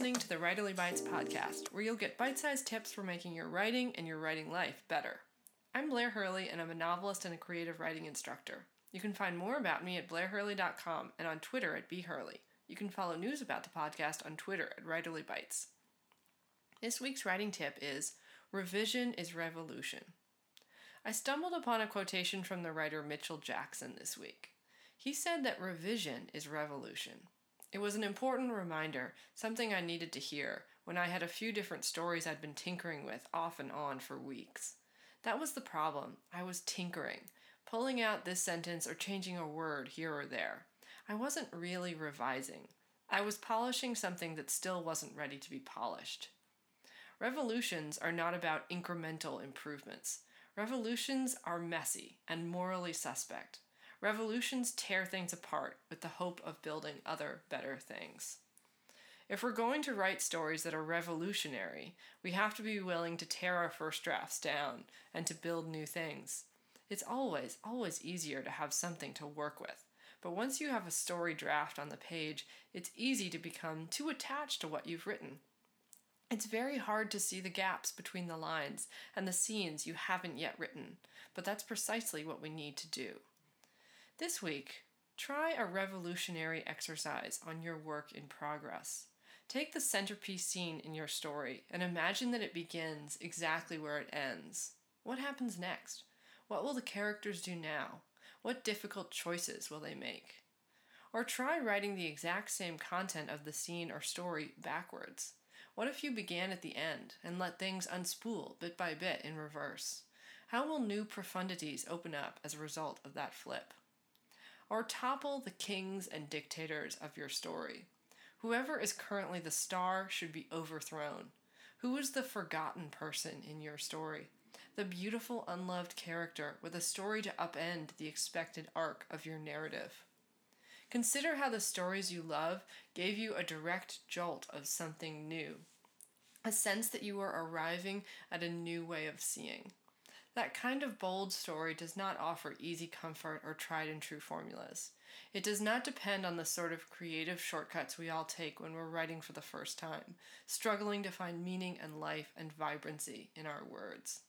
the Writerly Bites podcast, where you'll get bite sized tips for making your writing and your writing life better. I'm Blair Hurley, and I'm a novelist and a creative writing instructor. You can find more about me at blairhurley.com and on Twitter at bhurley. You can follow news about the podcast on Twitter at Writerly Bites. This week's writing tip is Revision is Revolution. I stumbled upon a quotation from the writer Mitchell Jackson this week. He said that revision is revolution. It was an important reminder, something I needed to hear, when I had a few different stories I'd been tinkering with off and on for weeks. That was the problem. I was tinkering, pulling out this sentence or changing a word here or there. I wasn't really revising. I was polishing something that still wasn't ready to be polished. Revolutions are not about incremental improvements. Revolutions are messy and morally suspect. Revolutions tear things apart with the hope of building other, better things. If we're going to write stories that are revolutionary, we have to be willing to tear our first drafts down and to build new things. It's always, always easier to have something to work with. But once you have a story draft on the page, it's easy to become too attached to what you've written. It's very hard to see the gaps between the lines and the scenes you haven't yet written, but that's precisely what we need to do. This week, try a revolutionary exercise on your work in progress. Take the centerpiece scene in your story and imagine that it begins exactly where it ends. What happens next? What will the characters do now? What difficult choices will they make? Or try writing the exact same content of the scene or story backwards. What if you began at the end and let things unspool bit by bit in reverse? How will new profundities open up as a result of that flip? Or topple the kings and dictators of your story. Whoever is currently the star should be overthrown. Who is the forgotten person in your story? The beautiful, unloved character with a story to upend the expected arc of your narrative. Consider how the stories you love gave you a direct jolt of something new, a sense that you were arriving at a new way of seeing. That kind of bold story does not offer easy comfort or tried and true formulas. It does not depend on the sort of creative shortcuts we all take when we're writing for the first time, struggling to find meaning and life and vibrancy in our words.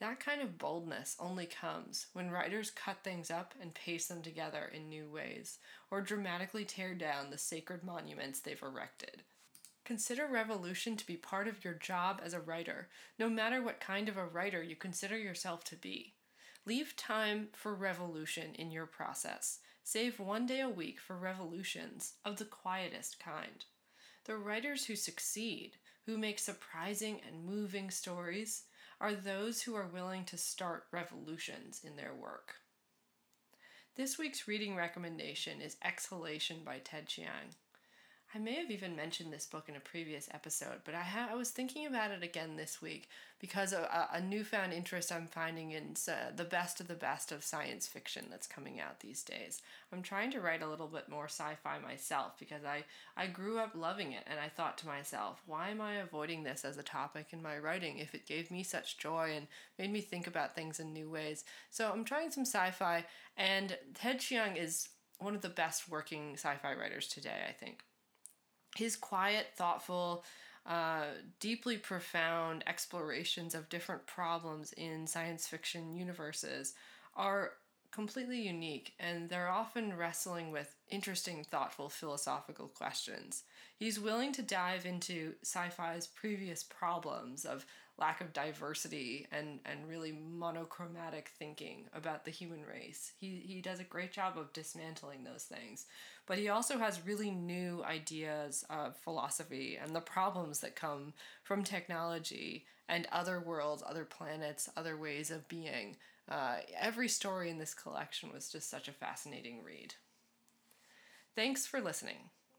That kind of boldness only comes when writers cut things up and paste them together in new ways, or dramatically tear down the sacred monuments they've erected. Consider revolution to be part of your job as a writer, no matter what kind of a writer you consider yourself to be. Leave time for revolution in your process. Save one day a week for revolutions of the quietest kind. The writers who succeed, who make surprising and moving stories, are those who are willing to start revolutions in their work. This week's reading recommendation is Exhalation by Ted Chiang. I may have even mentioned this book in a previous episode, but I, ha- I was thinking about it again this week because of a, a newfound interest I'm finding in uh, the best of the best of science fiction that's coming out these days. I'm trying to write a little bit more sci-fi myself because I, I grew up loving it and I thought to myself, why am I avoiding this as a topic in my writing if it gave me such joy and made me think about things in new ways? So I'm trying some sci-fi and Ted Chiang is one of the best working sci-fi writers today, I think his quiet, thoughtful, uh, deeply profound explorations of different problems in science fiction universes are completely unique and they're often wrestling with interesting, thoughtful philosophical questions. He's willing to dive into sci fi's previous problems of lack of diversity and, and really monochromatic thinking about the human race. He, he does a great job of dismantling those things. But he also has really new ideas of philosophy and the problems that come from technology and other worlds, other planets, other ways of being. Uh, every story in this collection was just such a fascinating read. Thanks for listening.